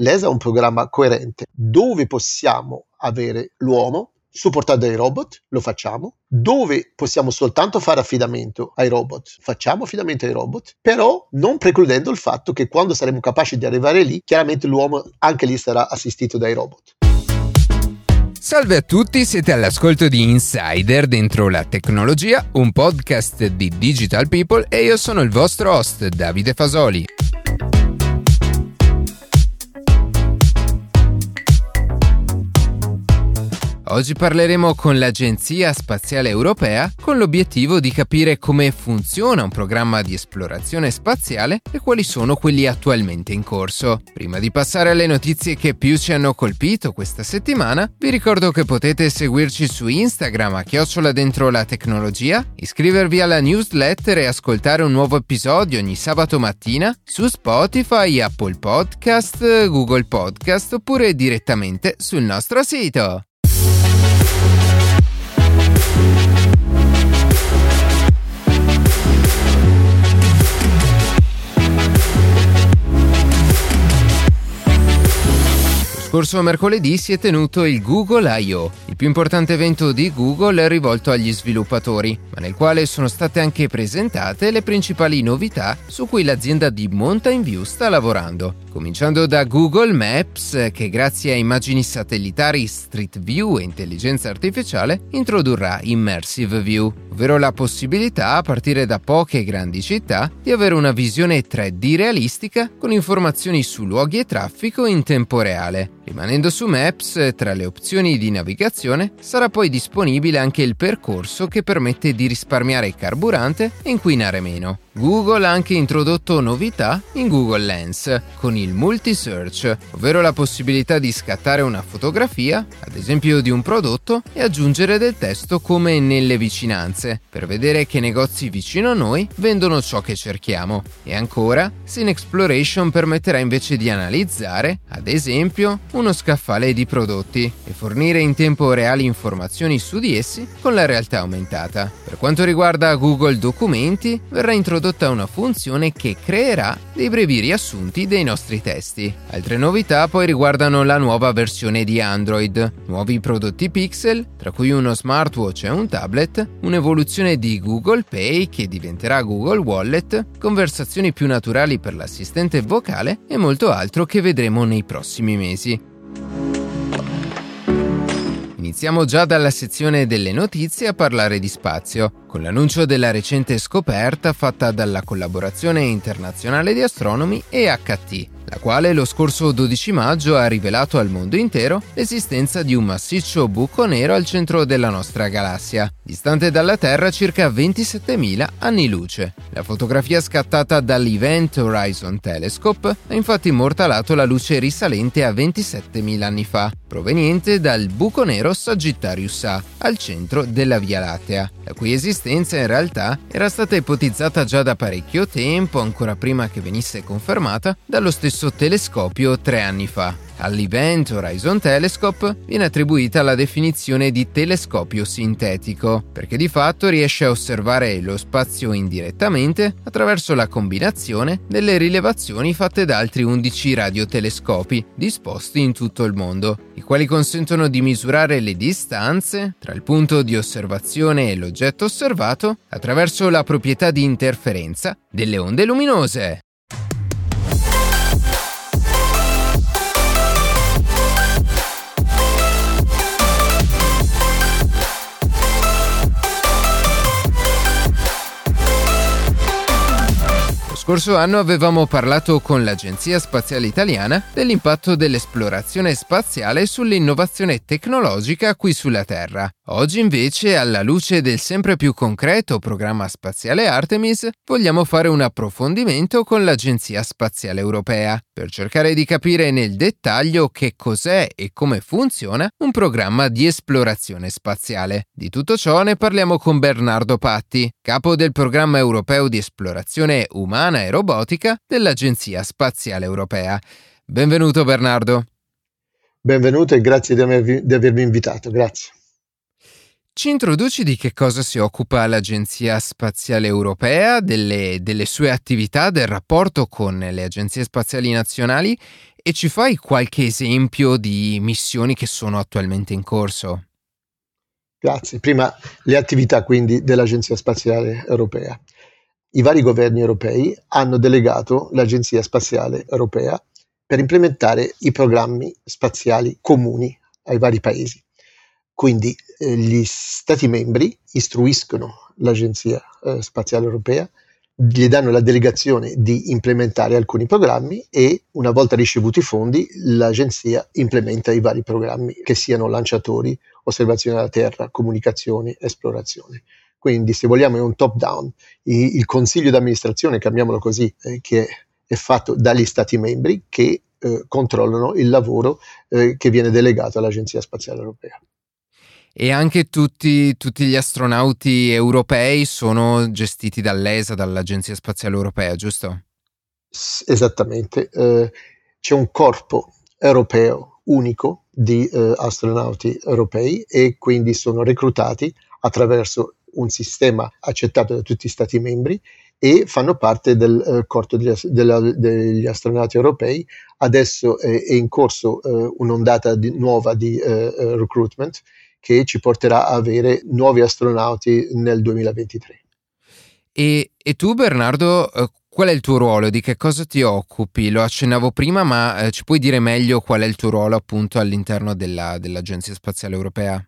l'ESA è un programma coerente dove possiamo avere l'uomo supportato dai robot, lo facciamo. Dove possiamo soltanto fare affidamento ai robot, facciamo affidamento ai robot, però non precludendo il fatto che quando saremo capaci di arrivare lì, chiaramente l'uomo anche lì sarà assistito dai robot. Salve a tutti, siete all'ascolto di Insider dentro la tecnologia, un podcast di Digital People e io sono il vostro host Davide Fasoli. Oggi parleremo con l'Agenzia Spaziale Europea con l'obiettivo di capire come funziona un programma di esplorazione spaziale e quali sono quelli attualmente in corso. Prima di passare alle notizie che più ci hanno colpito questa settimana, vi ricordo che potete seguirci su Instagram a chiocciola dentro la tecnologia, iscrivervi alla newsletter e ascoltare un nuovo episodio ogni sabato mattina su Spotify, Apple Podcast, Google Podcast oppure direttamente sul nostro sito. Scorso mercoledì si è tenuto il Google I.O., il più importante evento di Google rivolto agli sviluppatori, ma nel quale sono state anche presentate le principali novità su cui l'azienda di Mountain View sta lavorando. Cominciando da Google Maps, che grazie a immagini satellitari Street View e intelligenza artificiale introdurrà Immersive View, ovvero la possibilità, a partire da poche grandi città, di avere una visione 3D realistica con informazioni su luoghi e traffico in tempo reale. Rimanendo su Maps, tra le opzioni di navigazione sarà poi disponibile anche il percorso che permette di risparmiare carburante e inquinare meno. Google ha anche introdotto novità in Google Lens con il multi-search, ovvero la possibilità di scattare una fotografia, ad esempio di un prodotto, e aggiungere del testo come nelle vicinanze, per vedere che negozi vicino a noi vendono ciò che cerchiamo. E ancora, Scene Exploration permetterà invece di analizzare, ad esempio, uno scaffale di prodotti e fornire in tempo reale informazioni su di essi con la realtà aumentata. Per quanto riguarda Google Documenti, verrà introdotto introdotta una funzione che creerà dei brevi riassunti dei nostri testi. Altre novità poi riguardano la nuova versione di Android, nuovi prodotti Pixel, tra cui uno smartwatch e un tablet, un'evoluzione di Google Pay che diventerà Google Wallet, conversazioni più naturali per l'assistente vocale e molto altro che vedremo nei prossimi mesi. Iniziamo già dalla sezione delle notizie a parlare di spazio, con l'annuncio della recente scoperta fatta dalla collaborazione internazionale di astronomi EHT, la quale lo scorso 12 maggio ha rivelato al mondo intero l'esistenza di un massiccio buco nero al centro della nostra galassia, distante dalla Terra circa 27.000 anni luce. La fotografia scattata dall'Event Horizon Telescope ha infatti immortalato la luce risalente a 27.000 anni fa, proveniente dal buco nero Sagittarius A, al centro della Via Lattea, la cui esistenza in realtà era stata ipotizzata già da parecchio tempo, ancora prima che venisse confermata dallo stesso telescopio tre anni fa. All'Event Horizon Telescope viene attribuita la definizione di telescopio sintetico, perché di fatto riesce a osservare lo spazio indirettamente attraverso la combinazione delle rilevazioni fatte da altri 11 radiotelescopi disposti in tutto il mondo, i quali consentono di misurare le distanze tra il punto di osservazione e l'oggetto osservato attraverso la proprietà di interferenza delle onde luminose. Scorso anno avevamo parlato con l'Agenzia Spaziale Italiana dell'impatto dell'esplorazione spaziale sull'innovazione tecnologica qui sulla Terra. Oggi invece, alla luce del sempre più concreto programma spaziale Artemis, vogliamo fare un approfondimento con l'Agenzia Spaziale Europea per cercare di capire nel dettaglio che cos'è e come funziona un programma di esplorazione spaziale. Di tutto ciò ne parliamo con Bernardo Patti, capo del programma europeo di esplorazione umana e robotica dell'Agenzia Spaziale Europea. Benvenuto Bernardo. Benvenuto e grazie di avermi, di avermi invitato, grazie. Ci introduci di che cosa si occupa l'Agenzia Spaziale Europea, delle, delle, sue attività, del rapporto con le agenzie spaziali nazionali E ci fai qualche esempio di missioni che sono attualmente in corso? Grazie. Prima le attività quindi dell'Agenzia Spaziale Europea. I vari governi europei hanno delegato l'Agenzia Spaziale Europea per implementare i programmi spaziali comuni ai vari paesi. Quindi eh, gli Stati membri istruiscono l'Agenzia eh, Spaziale Europea, gli danno la delegazione di implementare alcuni programmi e una volta ricevuti i fondi l'agenzia implementa i vari programmi che siano lanciatori, osservazione della Terra, comunicazioni, esplorazione. Quindi se vogliamo è un top down, il, il consiglio d'amministrazione, chiamiamolo così, eh, che è fatto dagli Stati membri che eh, controllano il lavoro eh, che viene delegato all'Agenzia Spaziale Europea. E anche tutti, tutti, gli astronauti europei sono gestiti dall'ESA, dall'Agenzia Spaziale Europea, giusto? S- esattamente. Eh, c'è un corpo europeo unico di eh, astronauti europei e quindi sono reclutati attraverso un sistema accettato da tutti gli Stati membri e fanno parte del eh, corpo degli, della, degli, astronauti europei. Adesso è, è in corso eh, un'ondata di, nuova di eh, eh recruitment che ci porterà a avere nuovi astronauti nel 2023. E, e tu Bernardo, eh, qual è il tuo ruolo? Di che cosa ti occupi? Lo accennavo prima, ma eh, ci puoi dire meglio qual è il tuo ruolo appunto all'interno della, dell'Agenzia Spaziale Europea?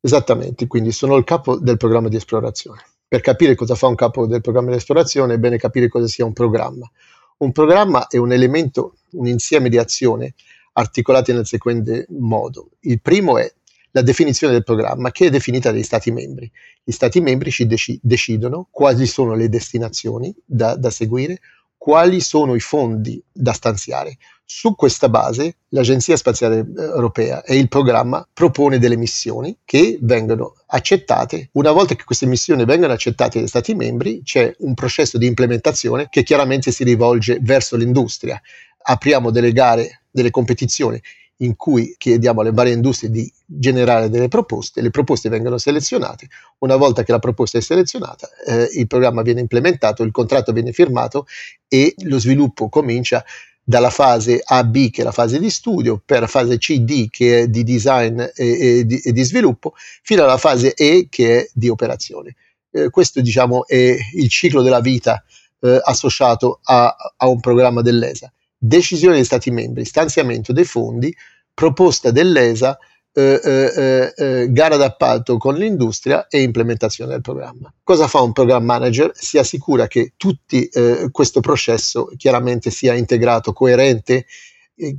Esattamente, quindi sono il capo del programma di esplorazione. Per capire cosa fa un capo del programma di esplorazione è bene capire cosa sia un programma. Un programma è un elemento, un insieme di azioni articolate nel seguente modo. Il primo è la definizione del programma che è definita dagli Stati membri. Gli Stati membri ci dec- decidono quali sono le destinazioni da, da seguire, quali sono i fondi da stanziare. Su questa base l'Agenzia Spaziale eh, Europea e il programma propone delle missioni che vengono accettate. Una volta che queste missioni vengono accettate dagli Stati membri c'è un processo di implementazione che chiaramente si rivolge verso l'industria. Apriamo delle gare, delle competizioni in cui chiediamo alle varie industrie di generare delle proposte, le proposte vengono selezionate, una volta che la proposta è selezionata eh, il programma viene implementato, il contratto viene firmato e lo sviluppo comincia dalla fase AB che è la fase di studio, per la fase CD che è di design e, e, di, e di, sviluppo, fino alla fase E che è di operazione. Eh, questo diciamo è il ciclo della vita eh, associato a, a un programma dell'ESA decisione degli Stati membri, stanziamento dei fondi, proposta dell'ESA, eh, eh, eh, eh, gara d'appalto con l'industria e implementazione del programma. Cosa fa un program manager? Si assicura che tutto eh, questo processo chiaramente sia integrato, coerente,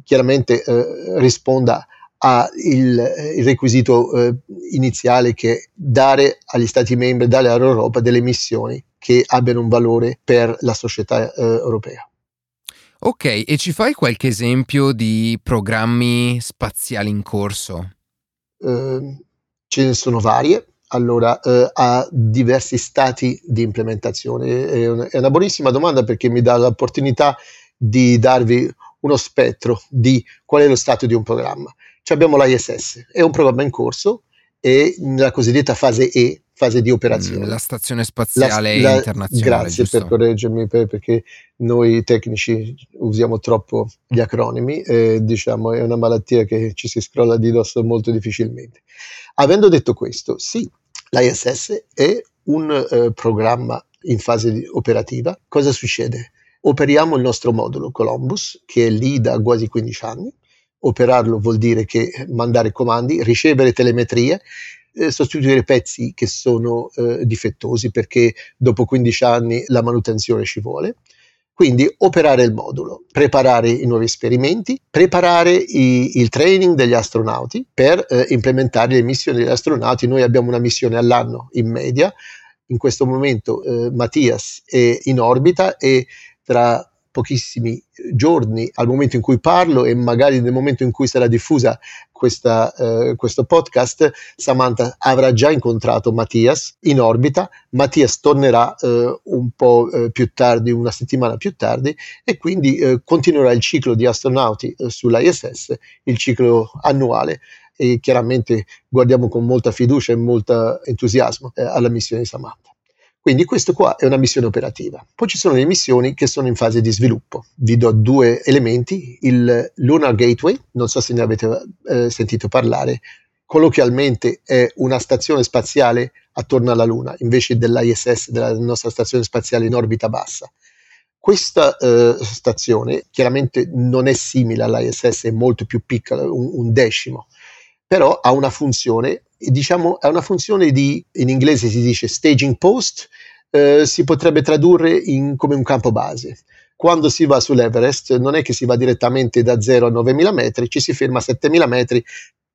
chiaramente eh, risponda al requisito iniziale che è dare agli Stati membri, dare all'Europa delle missioni che abbiano un valore per la società europea. Ok, e ci fai qualche esempio di programmi spaziali in corso? Uh, ce ne sono varie, allora uh, ha diversi stati di implementazione. È una, è una, buonissima domanda perché mi dà l'opportunità di darvi uno spettro di qual è lo stato di un programma. Ci abbiamo l'ISS, è un programma in corso e nella cosiddetta fase E, fase di operazione. Mm, la stazione spaziale la, la, internazionale. Grazie giusto? per correggermi per, perché noi tecnici usiamo troppo gli acronimi e diciamo è una malattia che ci si scrolla di dosso molto difficilmente. Avendo detto questo, sì, l'ISS è un eh, programma in fase operativa. Cosa succede? Operiamo il nostro modulo Columbus, che è lì da quasi 15 anni. Operarlo vuol dire che mandare comandi, ricevere telemetrie, eh, sostituire pezzi che sono eh, difettosi perché dopo 15 anni la manutenzione ci vuole. Quindi operare il modulo, preparare i nuovi esperimenti, preparare i, il training degli astronauti per eh, implementare le missioni degli astronauti. Noi abbiamo una missione all'anno in media, in questo momento eh, Mattias è in orbita e tra pochissimi giorni al momento in cui parlo e magari nel momento in cui sarà diffusa questa, eh, questo podcast, Samantha avrà già incontrato Mattias in orbita. Mattias tornerà eh, un po' eh, più tardi, una settimana più tardi, e quindi eh, continuerà il ciclo di astronauti eh, sull'ISS, il ciclo annuale. E chiaramente guardiamo con molta fiducia e molto entusiasmo eh, alla missione di Samantha. Quindi questo qua è una missione operativa. Poi ci sono le missioni che sono in fase di sviluppo. Vi do due elementi, il Lunar Gateway, non so se ne avete eh, sentito parlare, colloquialmente è una stazione spaziale attorno alla Luna, invece dell'ISS, della nostra stazione spaziale in orbita bassa. Questa eh, stazione chiaramente non è simile all'ISS, è molto più piccola, un, un decimo, però ha una funzione, diciamo, ha una funzione di, in inglese si dice staging post, eh, si potrebbe tradurre in, come un campo base. Quando si va sull'Everest non è che si va direttamente da 0 a 9000 metri, ci si ferma a 7000 metri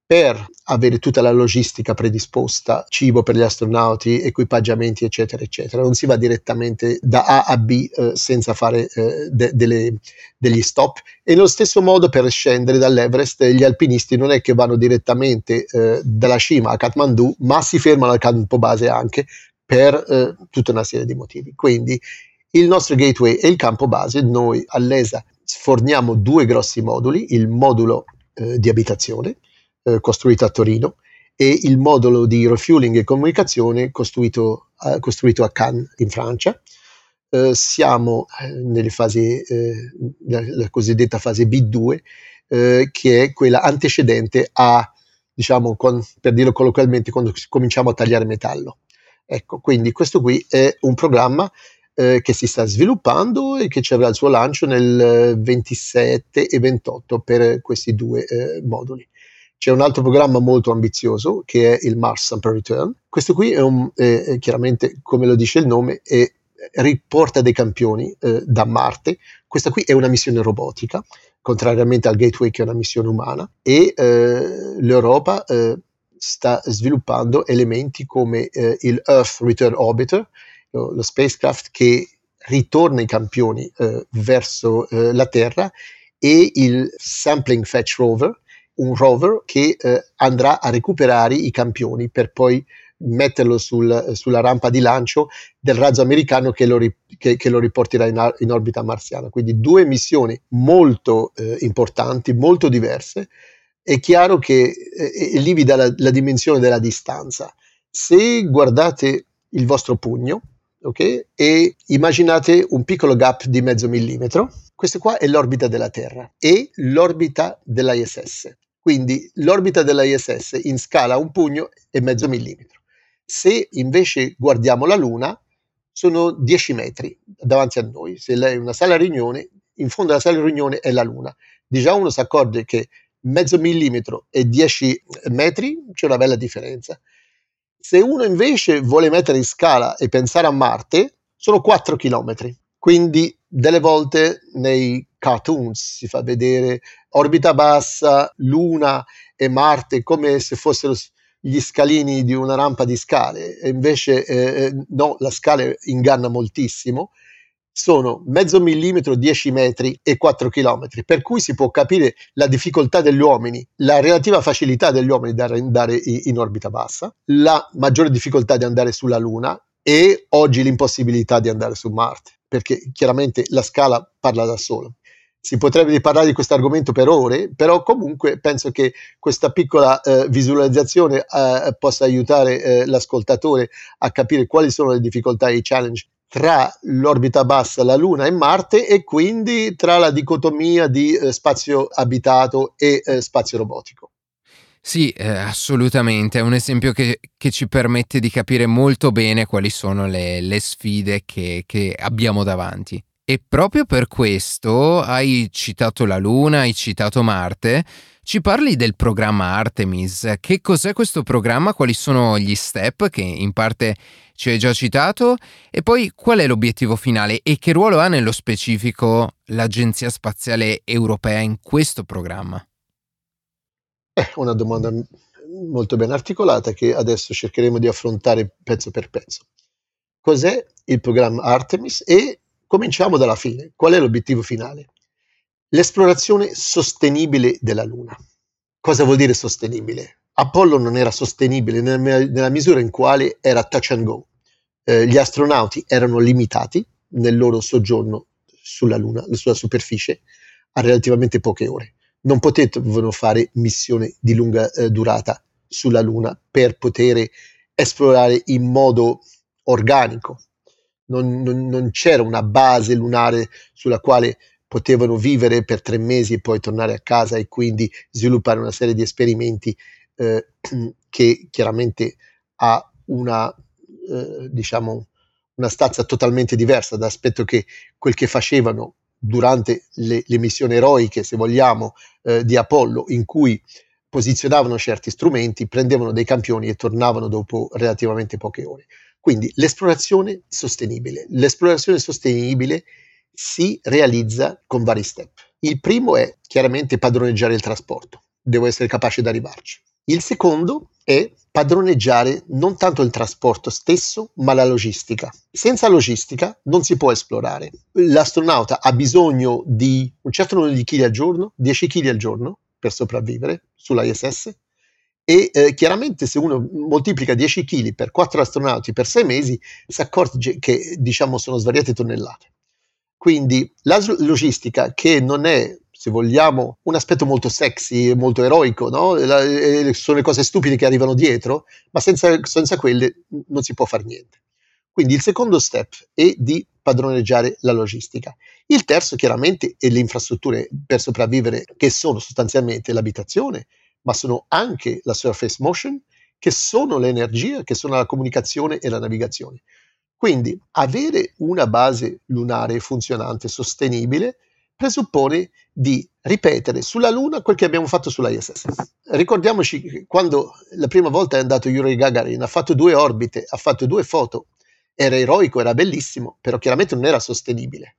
per avere tutta la logistica predisposta, cibo per gli astronauti, equipaggiamenti, eccetera, eccetera. Non si va direttamente da A a B eh, senza fare eh, de- delle, degli stop. E nello stesso modo per scendere dall'Everest, gli alpinisti non è che vanno direttamente eh, dalla cima a Kathmandu, ma si fermano al campo base anche per eh, tutta una serie di motivi. Quindi il nostro gateway è il campo base, noi all'ESA forniamo due grossi moduli, il modulo eh, di abitazione, eh, costruito a Torino e il modulo di refueling e comunicazione costruito, eh, costruito a Cannes in Francia. Eh, siamo eh, nelle fasi, eh, la, la, cosiddetta fase B2, eh, che è quella antecedente a, diciamo, con, per dirlo colloquialmente, quando cominciamo a tagliare metallo. Ecco, quindi questo qui è un programma eh, che si sta sviluppando e che ci avrà il suo lancio nel 27 e 28 per questi due eh, moduli. C'è un altro programma molto ambizioso che è il Mars Sample Return. Questo qui è, un, è chiaramente, come lo dice il nome, è, riporta dei campioni eh, da Marte. Questa qui è una missione robotica, contrariamente al Gateway che è una missione umana, e eh, l'Europa eh, sta sviluppando elementi come eh, il Earth Return Orbiter, lo, lo, spacecraft che ritorna i campioni eh, verso eh, la Terra, e il Sampling Fetch Rover, un rover che eh, andrà a recuperare i campioni per poi metterlo sul, sulla rampa di lancio del razzo americano che lo, che, che lo riporterà in, in, orbita marziana. Quindi due missioni molto eh, importanti, molto diverse. È chiaro che eh, lì vi dà la, la, dimensione della distanza. Se guardate il vostro pugno okay, e immaginate un piccolo gap di mezzo millimetro, questa qua è l'orbita della Terra e l'orbita dell'ISS. Quindi l'orbita dell'ISS in scala un pugno e mezzo millimetro. Se invece guardiamo la Luna, sono 10 metri davanti a noi. Se lei è una sala riunione, in fondo alla sala riunione è la Luna. Di già uno si accorge che mezzo millimetro e 10 metri c'è una bella differenza. Se uno invece vuole mettere in scala e pensare a Marte, sono 4 chilometri. Quindi delle volte nei cartoons si fa vedere orbita bassa, Luna e Marte come se fossero gli scalini di una rampa di scale, e invece eh, eh no, la scala inganna moltissimo. Sono mezzo millimetro, 10 metri e 4 chilometri, per cui si può capire la difficoltà degli uomini, la relativa facilità degli uomini di andare in orbita bassa, la maggiore difficoltà di andare sulla Luna e oggi l'impossibilità di andare su Marte, perché chiaramente la scala parla da sola si potrebbe parlare di questo argomento per ore, però comunque penso che questa piccola eh, visualizzazione eh, possa aiutare eh, l'ascoltatore a capire quali sono le difficoltà e i challenge tra l'orbita bassa, la Luna e Marte e quindi tra la dicotomia di eh, spazio abitato e eh, spazio robotico. Sì, eh, assolutamente, è un esempio che, che, ci permette di capire molto bene quali sono le, le sfide che, che abbiamo davanti. E proprio per questo hai citato la Luna, hai citato Marte. Ci parli del programma Artemis. Che cos'è questo programma? Quali sono gli step che in parte ci hai già citato? E poi qual è l'obiettivo finale e che ruolo ha nello specifico l'Agenzia Spaziale Europea in questo programma? È una domanda molto ben articolata che adesso cercheremo di affrontare pezzo per pezzo. Cos'è il programma Artemis e Cominciamo dalla fine. Qual è l'obiettivo finale? L'esplorazione sostenibile della Luna. Cosa vuol dire sostenibile? Apollo non era sostenibile nella, misura in quale era touch and go. Eh, gli astronauti erano limitati nel loro soggiorno sulla Luna, sulla superficie, a relativamente poche ore. Non potevano fare missioni di lunga eh, durata sulla Luna per poter esplorare in modo organico non, non, non c'era una base lunare sulla quale potevano vivere per tre mesi e poi tornare a casa e quindi sviluppare una serie di esperimenti eh, che chiaramente ha una, eh, diciamo, una stazza totalmente diversa dall'aspetto che quel che facevano durante le, le missioni eroiche, se vogliamo, eh, di Apollo, in cui posizionavano certi strumenti, prendevano dei campioni e tornavano dopo relativamente poche ore. Quindi l'esplorazione sostenibile. L'esplorazione sostenibile si realizza con vari step. Il primo è chiaramente padroneggiare il trasporto, devo essere capace di arrivarci. Il secondo è padroneggiare non tanto il trasporto stesso, ma la logistica. Senza logistica non si può esplorare. L'astronauta ha bisogno di un certo numero di chili al giorno, 10 kg al giorno per sopravvivere sull'ISS e eh, chiaramente se uno moltiplica 10 kg per 4 astronauti per 6 mesi si accorge che diciamo sono svariate tonnellate. Quindi la logistica che non è se vogliamo, un aspetto molto sexy, molto eroico, no? la, eh, sono le cose stupide che arrivano dietro, ma senza, senza quelle non si può fare niente. Quindi il secondo step è di padroneggiare la logistica. Il terzo chiaramente è le infrastrutture per sopravvivere, che sono sostanzialmente l'abitazione, ma sono anche la surface motion, che sono l'energia, che sono la comunicazione e la navigazione. Quindi avere una base lunare funzionante, sostenibile, presuppone di ripetere sulla Luna quel che abbiamo fatto sulla ISS. Ricordiamoci che quando la prima volta è andato Yuri Gagarin, ha fatto due orbite, ha fatto due foto, era eroico, era bellissimo, però chiaramente non era sostenibile.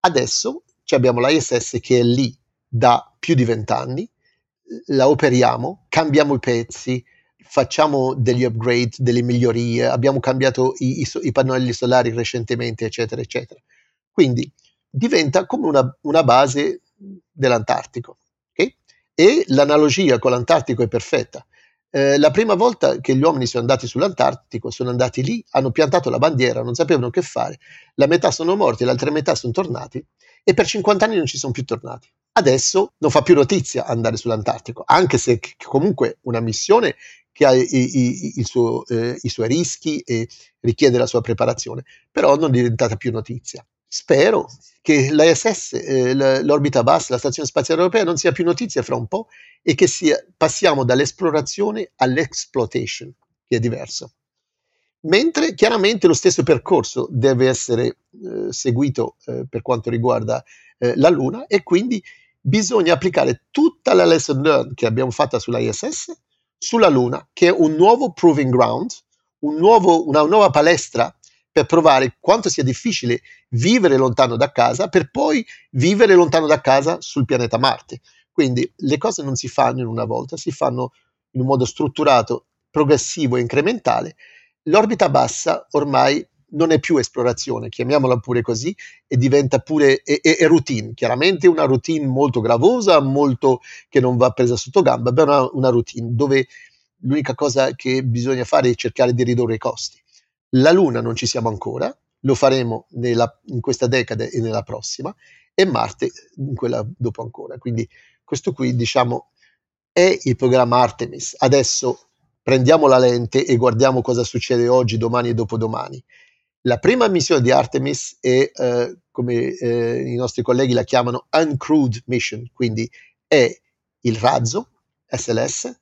Adesso abbiamo la ISS che è lì da più di vent'anni, la operiamo, cambiamo i pezzi, facciamo degli upgrade, delle migliorie, abbiamo cambiato i, i, i pannelli solari recentemente, eccetera, eccetera. Quindi diventa come una, una base dell'Antartico. Okay? E l'analogia con l'Antartico è perfetta. Eh, la prima volta che gli uomini sono andati sull'Antartico, sono andati lì, hanno piantato la bandiera, non sapevano che fare, la metà sono morti, l'altra metà sono tornati e per 50 anni non ci sono più tornati. Adesso non fa più notizia andare sull'Antartico, anche se comunque una missione che ha i, i, suo, eh, i suoi rischi e richiede la sua preparazione, però non è diventata più notizia. Spero che l'ISS, eh, l'orbita bassa, la Stazione Spaziale Europea, non sia più notizia fra un po' e che sia, passiamo dall'esplorazione all'exploitation, che è diverso. Mentre chiaramente lo stesso percorso deve essere eh, seguito eh, per quanto riguarda eh, la Luna e quindi bisogna applicare tutta la lesson learned che abbiamo fatta sulla ISS sulla Luna, che è un nuovo proving ground, un nuovo, una nuova palestra per provare quanto sia difficile vivere lontano da casa per poi vivere lontano da casa sul pianeta Marte. Quindi le cose non si fanno in una volta, si fanno in un modo strutturato, progressivo e incrementale. L'orbita bassa ormai non è più esplorazione, chiamiamola pure così, e diventa pure è, è routine. Chiaramente una routine molto gravosa, molto che non va presa sotto gamba, ma una, una routine dove l'unica cosa che bisogna fare è cercare di ridurre i costi. La Luna non ci siamo ancora, lo faremo nella, in questa decade e nella prossima, e Marte in quella dopo ancora. Quindi questo qui, diciamo, è il programma Artemis. Adesso prendiamo la lente e guardiamo cosa succede oggi, domani e dopodomani. La prima missione di Artemis è, eh, come eh, i nostri colleghi la chiamano, uncrewed mission, quindi è il razzo SLS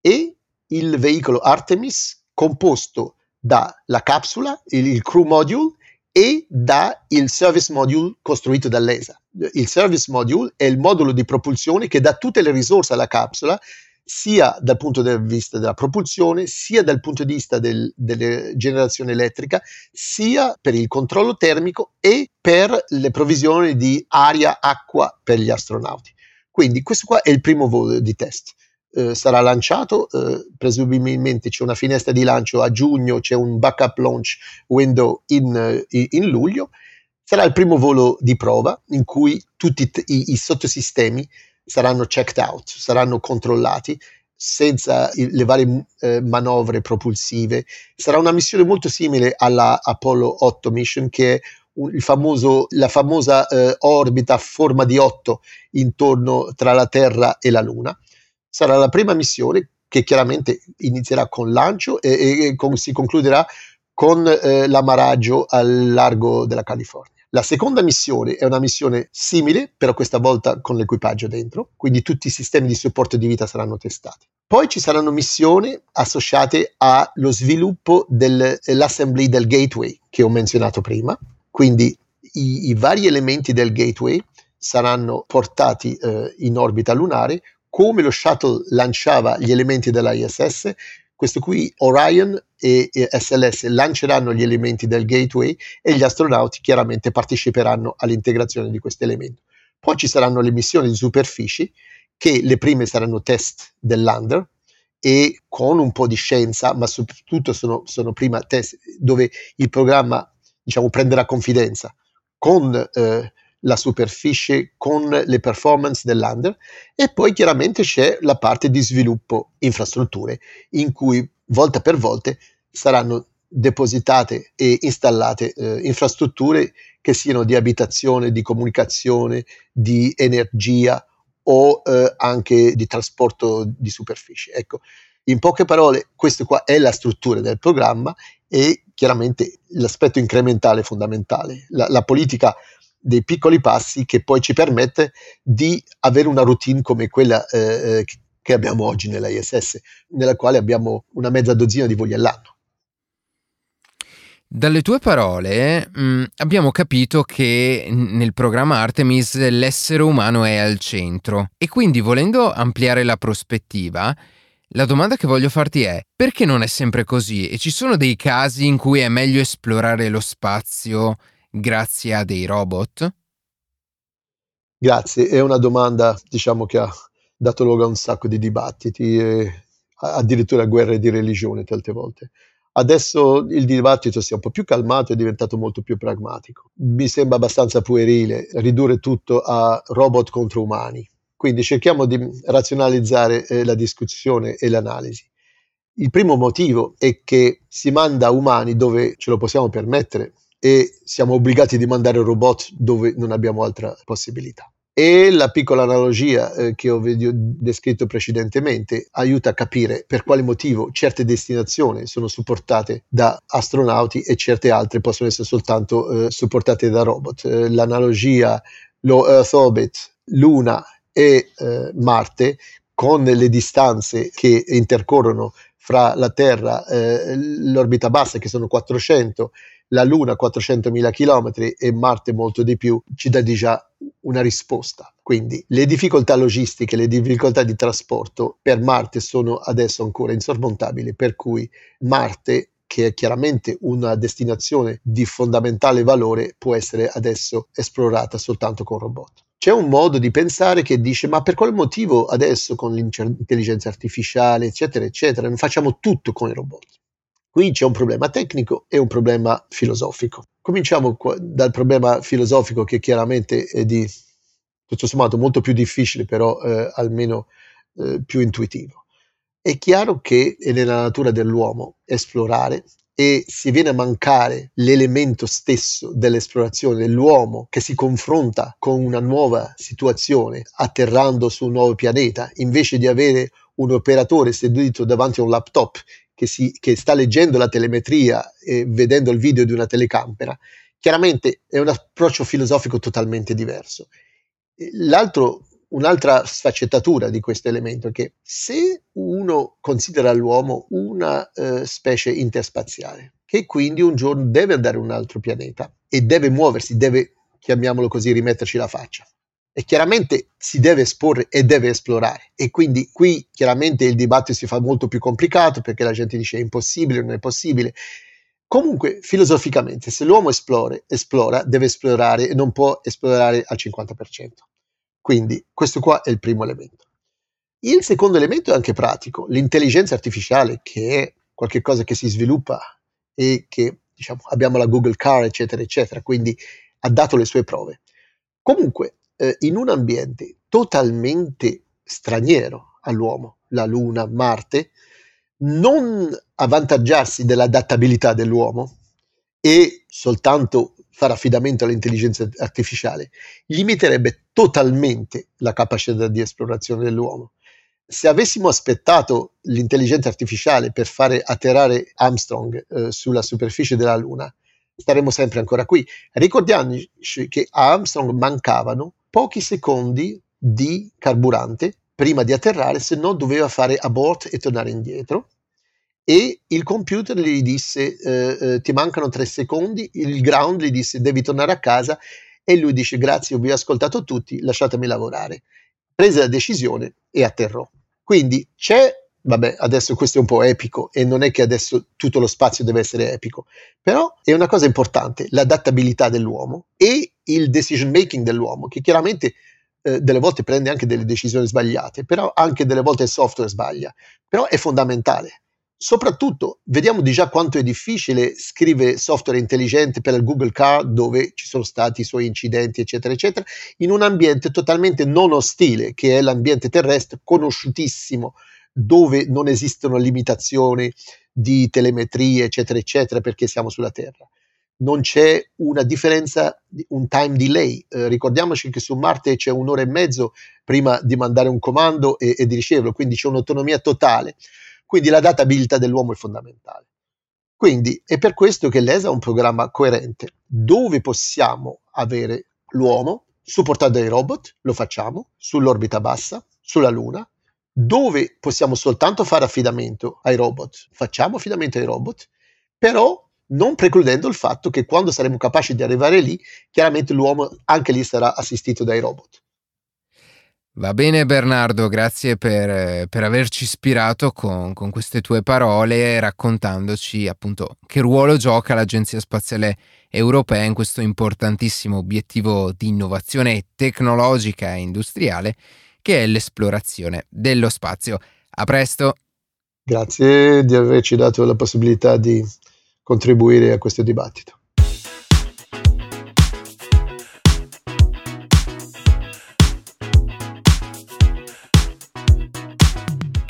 e il veicolo Artemis composto dalla capsula, il, il crew module e dal service module costruito dall'ESA. Il service module è il modulo di propulsione che dà tutte le risorse alla capsula, sia dal punto di vista della propulsione, sia dal punto di vista del, della generazione elettrica, sia per il controllo termico e per le provvisioni di aria, acqua per gli astronauti. Quindi questo qua è il primo volo di test eh, sarà lanciato, eh, presumibilmente c'è una finestra di lancio a giugno, c'è un backup launch window in, eh, in luglio, sarà il primo volo di prova in cui tutti i, i sottosistemi saranno checked out, saranno controllati senza le varie eh, manovre propulsive. Sarà una missione molto simile alla Apollo 8 mission che è famoso, la famosa eh, orbita a forma di 8 intorno tra la Terra e la Luna sarà la prima missione che chiaramente inizierà con lancio e, e con, si concluderà con eh, l'amaraggio al largo della California. La seconda missione è una missione simile, però questa volta con l'equipaggio dentro, quindi tutti i sistemi di supporto di vita saranno testati. Poi ci saranno missioni associate allo sviluppo dell'assembly del gateway che ho menzionato prima, quindi i, i vari elementi del gateway saranno portati eh, in orbita lunare come lo shuttle lanciava gli elementi dell'ISS, questo qui Orion e, SLS lanceranno gli elementi del gateway e gli astronauti chiaramente parteciperanno all'integrazione di questo elemento. Poi ci saranno le missioni di superficie, che le prime saranno test del lander e con un po' di scienza, ma soprattutto sono, sono prima test dove il programma diciamo, prenderà confidenza con eh, la superficie con le performance del lander e poi chiaramente c'è la parte di sviluppo infrastrutture in cui volta per volta saranno depositate e installate eh, infrastrutture che siano di abitazione, di comunicazione, di energia o eh, anche di trasporto di superficie. Ecco, in poche parole, questa qua è la struttura del programma e chiaramente l'aspetto incrementale fondamentale. La, la politica dei piccoli passi che poi ci permette di avere una routine come quella eh, eh che abbiamo oggi nella ISS, nella quale abbiamo una mezza dozzina di voli all'anno. Dalle tue parole mh, mm, abbiamo capito che nel programma Artemis l'essere umano è al centro e quindi volendo ampliare la prospettiva, la domanda che voglio farti è perché non è sempre così e ci sono dei casi in cui è meglio esplorare lo spazio grazie a dei robot? Grazie, è una domanda diciamo che ha dato luogo a un sacco di dibattiti e addirittura guerre di religione tante volte. Adesso il dibattito si è un po' più calmato è diventato molto più pragmatico. Mi sembra abbastanza puerile ridurre tutto a robot contro umani. Quindi cerchiamo di razionalizzare eh, la discussione e l'analisi. Il primo motivo è che si manda umani dove ce lo possiamo permettere, e siamo obbligati di mandare robot dove non abbiamo altra possibilità. E la piccola analogia eh, che ho descritto precedentemente aiuta a capire per quale motivo certe destinazioni sono supportate da astronauti e certe altre possono essere soltanto eh, supportate da robot. Eh, l'analogia, lo Earth Orbit, Luna e eh, Marte, con le distanze che intercorrono fra la Terra, eh, l'orbita bassa che sono 400 la Luna 400.000 km e Marte molto di più, ci dà già una risposta. Quindi le difficoltà logistiche, le difficoltà di trasporto per Marte sono adesso ancora insormontabili, per cui Marte che è chiaramente una destinazione di fondamentale valore, può essere adesso esplorata soltanto con robot. C'è un modo di pensare che dice ma per quale motivo adesso con l'intelligenza artificiale, eccetera, eccetera, non facciamo tutto con i robot? Qui c'è un problema tecnico e un problema filosofico. Cominciamo dal problema filosofico che chiaramente è di tutto sommato molto più difficile, però eh, almeno eh, più intuitivo. È chiaro che è nella natura dell'uomo esplorare e si viene a mancare l'elemento stesso dell'esplorazione dell'uomo che si confronta con una nuova situazione atterrando su un nuovo pianeta, invece di avere un operatore seduto davanti a un laptop che, si, che sta leggendo la telemetria e vedendo il video di una telecamera, chiaramente è un approccio filosofico totalmente diverso. L'altro, un'altra sfaccettatura di questo elemento è che se uno considera l'uomo una uh, specie interspaziale, che quindi un giorno deve andare a un altro pianeta e deve muoversi, deve, chiamiamolo così, rimetterci la faccia e chiaramente si deve esporre e deve esplorare e quindi qui chiaramente il dibattito si fa molto più complicato perché la gente dice è impossibile, non è possibile. Comunque, filosoficamente, se l'uomo esplora, esplora, deve esplorare e non può esplorare al 50%. Quindi, questo qua è il primo elemento. Il secondo elemento è anche pratico, l'intelligenza artificiale, che è qualcosa che si sviluppa e che diciamo, abbiamo la Google Car, eccetera, eccetera, quindi ha dato le sue prove. Comunque, eh, in un ambiente totalmente straniero all'uomo, la Luna, Marte, non avvantaggiarsi dell'adattabilità dell'uomo e soltanto fare affidamento all'intelligenza artificiale limiterebbe totalmente la capacità di esplorazione dell'uomo. Se avessimo aspettato l'intelligenza artificiale per fare atterrare Armstrong eh, sulla superficie della Luna, staremmo sempre ancora qui. Ricordiamoci che a Armstrong mancavano pochi secondi di carburante prima di atterrare, se no doveva fare abort e tornare indietro. E il computer gli disse: eh, eh, Ti mancano tre secondi. Il ground gli disse: Devi tornare a casa. E lui dice: Grazie, vi ho ascoltato tutti, lasciatemi lavorare. Prese la decisione e atterrò. Quindi c'è vabbè, adesso questo è un po' epico e non è che adesso tutto lo spazio deve essere epico, però è una cosa importante, l'adattabilità dell'uomo e il decision making dell'uomo, che chiaramente eh, delle volte prende anche delle decisioni sbagliate, però anche delle volte il software sbaglia, però è fondamentale. Soprattutto vediamo di già quanto è difficile scrivere software intelligente per il Google Car dove ci sono stati i suoi incidenti, eccetera, eccetera, in un ambiente totalmente non ostile, che è l'ambiente terrestre, conosciutissimo, dove non esistono limitazioni di telemetria, eccetera, eccetera, perché siamo sulla Terra. Non c'è una differenza, un time delay. Eh, ricordiamoci che su Marte c'è un'ora e mezzo prima di mandare un comando e, e di riceverlo, quindi c'è un'autonomia totale. Quindi la databilità dell'uomo è fondamentale. Quindi è per questo che l'ESA è un programma coerente, dove possiamo avere l'uomo supportato dai robot, lo facciamo, sull'orbita bassa, sulla Luna, dove possiamo soltanto fare affidamento ai robot, facciamo affidamento ai robot, però non precludendo il fatto che quando saremo capaci di arrivare lì, chiaramente l'uomo anche lì sarà assistito dai robot. Va bene Bernardo, grazie per, per averci ispirato con, con, queste tue parole raccontandoci appunto che ruolo gioca l'Agenzia Spaziale Europea in questo importantissimo obiettivo di innovazione tecnologica e industriale che è l'esplorazione dello spazio. A presto! Grazie di averci dato la possibilità di contribuire a questo dibattito.